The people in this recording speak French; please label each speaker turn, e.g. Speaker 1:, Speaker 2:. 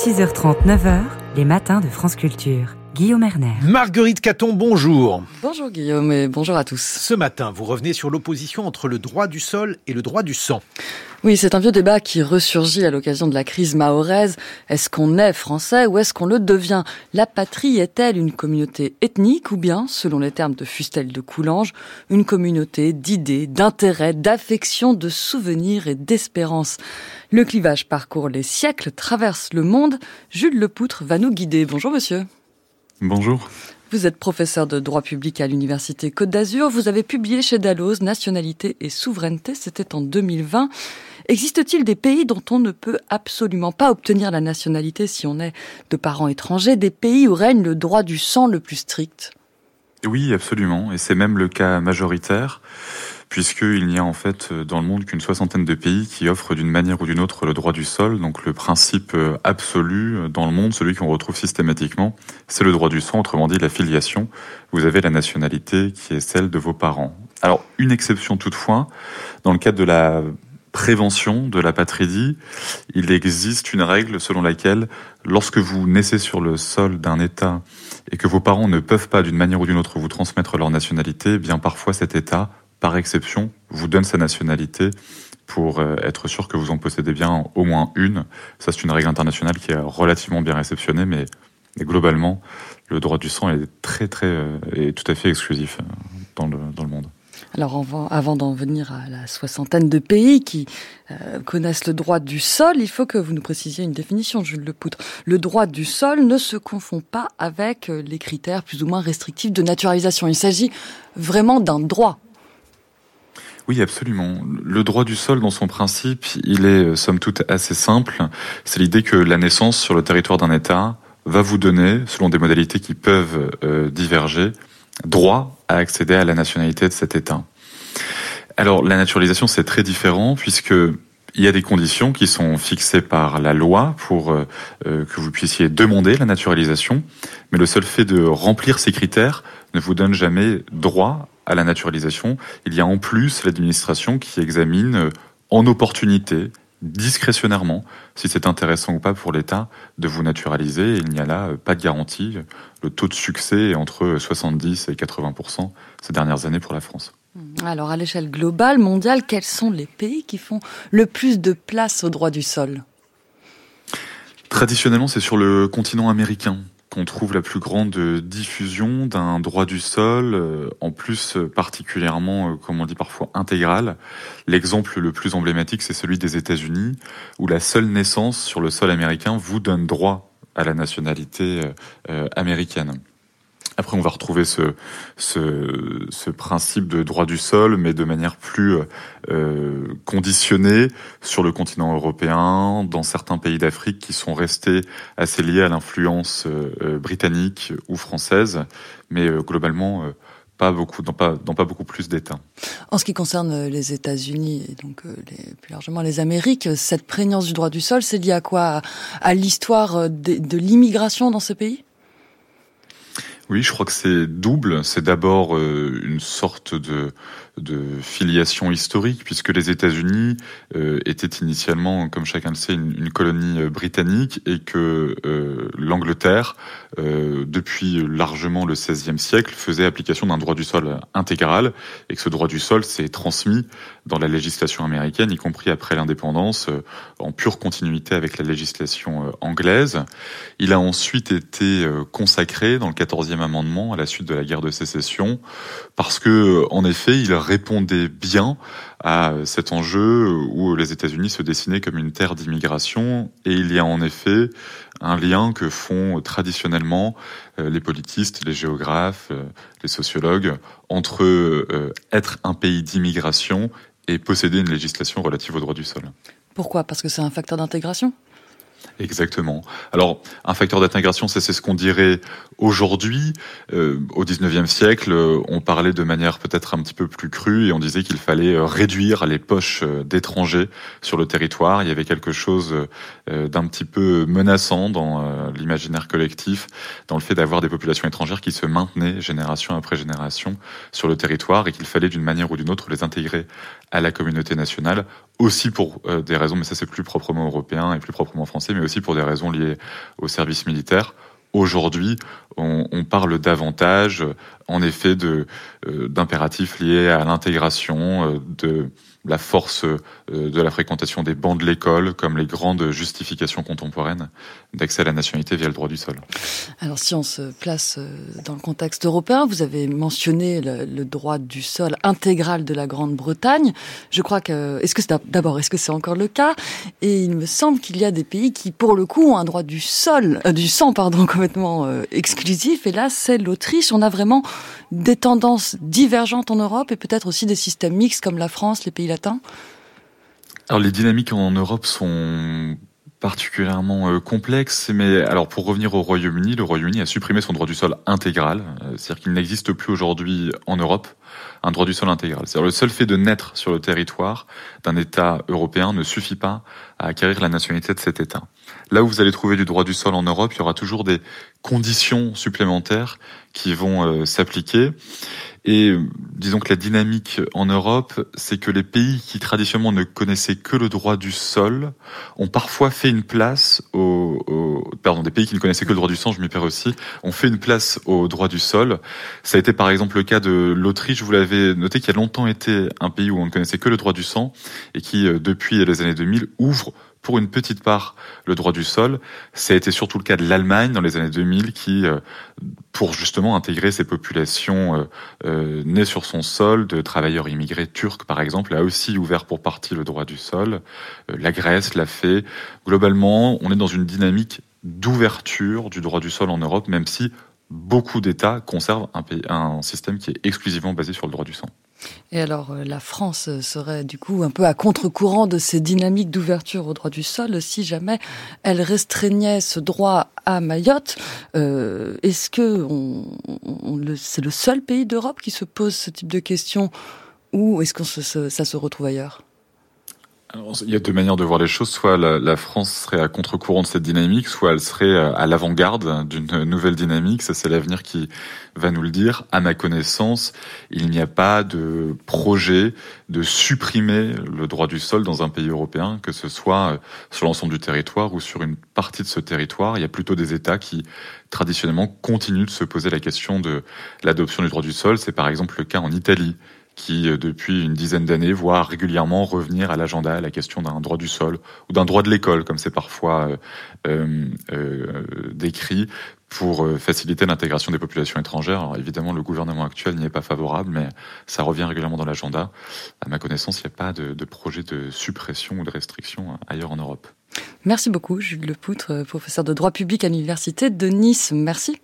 Speaker 1: 6h30, 9h, les matins de France Culture. Guillaume Erner.
Speaker 2: Marguerite Caton, bonjour.
Speaker 3: Bonjour Guillaume et bonjour à tous.
Speaker 2: Ce matin, vous revenez sur l'opposition entre le droit du sol et le droit du sang.
Speaker 3: Oui, c'est un vieux débat qui ressurgit à l'occasion de la crise mahoraise. Est-ce qu'on est français ou est-ce qu'on le devient? La patrie est-elle une communauté ethnique ou bien, selon les termes de Fustel de Coulanges, une communauté d'idées, d'intérêts, d'affections, de souvenirs et d'espérance Le clivage parcourt les siècles, traverse le monde. Jules Lepoutre va nous guider. Bonjour monsieur.
Speaker 4: Bonjour.
Speaker 3: Vous êtes professeur de droit public à l'Université Côte d'Azur. Vous avez publié chez Dalloz Nationalité et souveraineté. C'était en 2020. Existe-t-il des pays dont on ne peut absolument pas obtenir la nationalité si on est de parents étrangers, des pays où règne le droit du sang le plus strict?
Speaker 4: Oui, absolument. Et c'est même le cas majoritaire puisqu'il n'y a en fait euh, dans le monde qu'une soixantaine de pays qui offrent d'une manière ou d'une autre le droit du sol. Donc le principe euh, absolu euh, dans le monde, celui qu'on retrouve systématiquement, c'est le droit du sang, autrement dit la filiation. Vous avez la nationalité qui est celle de vos parents. Alors une exception toutefois, dans le cadre de la prévention de la patridie, il existe une règle selon laquelle lorsque vous naissez sur le sol d'un État et que vos parents ne peuvent pas d'une manière ou d'une autre vous transmettre leur nationalité, eh bien parfois cet État par exception, vous donne sa nationalité pour euh, être sûr que vous en possédez bien au moins une. Ça, c'est une règle internationale qui est relativement bien réceptionnée, mais globalement, le droit du sang est très, très, euh, tout à fait exclusif euh, dans le, dans le monde.
Speaker 3: Alors avant, d'en venir à la soixantaine de pays qui connaissent le droit du sol, il faut que vous nous précisiez une définition, Jules Lepoutre. Le droit du sol ne se confond pas avec les critères plus ou moins restrictifs de naturalisation. Il s'agit vraiment d'un droit
Speaker 4: oui, absolument. Le droit du sol, dans son principe, il est euh, somme toute assez simple. C'est l'idée que la naissance sur le territoire d'un État va vous donner, selon des modalités qui peuvent euh, diverger, droit à accéder à la nationalité de cet État. Alors, la naturalisation, c'est très différent puisque il y a des conditions qui sont fixées par la loi pour euh, que vous puissiez demander la naturalisation, mais le seul fait de remplir ces critères ne vous donne jamais droit à la naturalisation, il y a en plus l'administration qui examine euh, en opportunité, discrétionnairement, si c'est intéressant ou pas pour l'État de vous naturaliser. il n'y a là euh, pas de garantie. Le taux de succès est entre 70 et 80 ces dernières années pour la France.
Speaker 3: Mmh. Alors à l'échelle globale, mondiale, quels sont les pays qui font le plus de place au droit du sol?
Speaker 4: Traditionnellement, c'est sur le continent américain qu'on trouve la plus grande diffusion d'un droit du sol, euh, en plus euh, particulièrement, euh, comme on dit parfois, intégral. L'exemple le plus emblématique, c'est celui des États-Unis, où la seule naissance sur le sol américain vous donne droit à la nationalité américaine. Après, on va retrouver ce, ce, principe de droit du sol, mais de manière plus euh, conditionnée sur le continent européen, dans certains pays d'Afrique qui sont restés assez liés à l'influence euh, britannique ou française, mais euh, globalement euh, pas beaucoup, dans pas, beaucoup plus d'États.
Speaker 3: En ce qui concerne les États-Unis et donc plus largement les Amériques, cette prégnance du droit du sol, c'est lié à quoi? À l'histoire de, de l'immigration dans ces pays?
Speaker 4: Oui, je crois que c'est double. C'est d'abord euh, une sorte de, de filiation historique, puisque les États-Unis euh, étaient initialement, comme chacun le sait, une, colonie euh, britannique, et que l'Angleterre, depuis largement le XVIe siècle, faisait application d'un droit du sol intégral, et que ce droit du sol s'est transmis dans la législation américaine, y compris après l'indépendance, en pure continuité avec la législation anglaise. Il a ensuite été consacré dans le 14e amendement à la suite de la guerre de sécession, parce que en effet, il répondait bien à cet enjeu où les États-Unis se dessinaient comme une terre d'immigration, et il y a en effet un lien que font traditionnellement euh, les politistes, les géographes, euh, les sociologues entre euh, être un pays d'immigration et posséder une législation relative au droit du sol.
Speaker 3: Pourquoi? Parce que c'est un facteur d'intégration?
Speaker 4: Exactement. Alors, un facteur d'intégration, c'est ce qu'on dirait aujourd'hui. Euh, au 19e siècle, euh, on parlait de manière peut-être un petit peu plus crue et on disait qu'il fallait euh, réduire les poches d'étrangers sur le territoire. Il y avait quelque chose d'un petit peu menaçant dans l'imaginaire collectif, dans le fait d'avoir des populations étrangères qui se maintenaient génération après génération sur le territoire et qu'il fallait d'une manière ou d'une autre les intégrer à la communauté nationale, aussi pour des raisons, mais ça c'est plus proprement européen et plus proprement français, mais aussi aussi pour des raisons liées au service militaire. Aujourd'hui, on, on, parle davantage, en effet, de d'impératifs liés à l'intégration, de la force euh, de la fréquentation des bancs de l'école comme les grandes justifications contemporaines d'accès à la nationalité via le droit du sol.
Speaker 3: Alors si on se place euh, dans le contexte européen, vous avez mentionné le, droit du sol intégral de la Grande-Bretagne. Je crois que est-ce que c'est d'abord est-ce que c'est encore le cas? Et il me semble qu'il y a des pays qui pour le coup ont un droit du sol euh, du sang pardon complètement exclusif et là c'est l'Autriche. On a vraiment des tendances divergentes en Europe et peut-être aussi des systèmes mixtes comme la France, les pays
Speaker 4: les dynamiques en Europe sont particulièrement euh, complexes, mais alors pour revenir au Royaume-Uni, le Royaume-Uni a supprimé son droit du sol intégral, euh, c'est-à-dire qu'il n'existe plus aujourd'hui en Europe un droit du sol intégral. C'est-à-dire le seul fait de naître sur le territoire d'un État européen ne suffit pas à acquérir la nationalité de cet État. Là où vous allez trouver du droit du sol en Europe, il y aura toujours des conditions supplémentaires qui vont euh, s'appliquer. Et disons que la dynamique en Europe, c'est que les pays qui traditionnellement ne connaissaient que le droit du sol ont parfois fait une place au, au pardon, des pays qui ne connaissaient que le droit du sang, je m'y perds aussi, ont fait une place au droit du sol. Ça a été par exemple le cas de l'Autriche, vous l'avez noté, qui a longtemps été un pays où on ne connaissait que le droit du sang et qui, euh, depuis les années 2000, ouvre pour une petite part le droit du sol. Ça a été surtout le cas de l'Allemagne dans les années 2000 qui, euh, pour justement intégrer ces populations euh, euh, nées sur son sol, de travailleurs immigrés turcs par exemple, a aussi ouvert pour partie le droit du sol. la Grèce l'a fait. Globalement, on est dans une dynamique d'ouverture du droit du sol en Europe, même si beaucoup d'États conservent un, un système qui est exclusivement basé sur le droit du sang.
Speaker 3: Et alors, euh, la France serait du coup un peu à contre-courant de ces dynamiques d'ouverture au droit du sol si jamais elle restreignait ce droit à Mayotte. Euh, Est-ce que c'est le seul pays d'Europe qui se pose ce type de questions ou est-ce que ça se retrouve ailleurs?
Speaker 4: Il y a deux manières de voir les choses. Soit la, France serait à contre-courant de cette dynamique, soit elle serait euh, à l'avant-garde d'une nouvelle dynamique. Ça, c'est l'avenir qui va nous le dire. À ma connaissance, il n'y a pas de projet de supprimer le droit du sol dans un pays européen, que ce soit euh, sur l'ensemble du territoire ou sur une partie de ce territoire. Il y a plutôt des États qui, traditionnellement, continuent de se poser la question de l'adoption du droit du sol. C'est par exemple le cas en Italie qui, euh, depuis une dizaine d'années, voit régulièrement revenir à l'agenda la question d'un droit du sol ou d'un droit de l'école, comme c'est parfois euh, euh, décrit, pour faciliter l'intégration des populations étrangères. Alors évidemment, le gouvernement actuel n'y est pas favorable, mais ça revient régulièrement dans l'agenda. À ma connaissance, il n'y a pas de, de projet de suppression ou de restriction ailleurs en Europe.
Speaker 3: Merci beaucoup, Jules Lepoutre, professeur de droit public à l'Université de Nice. Merci.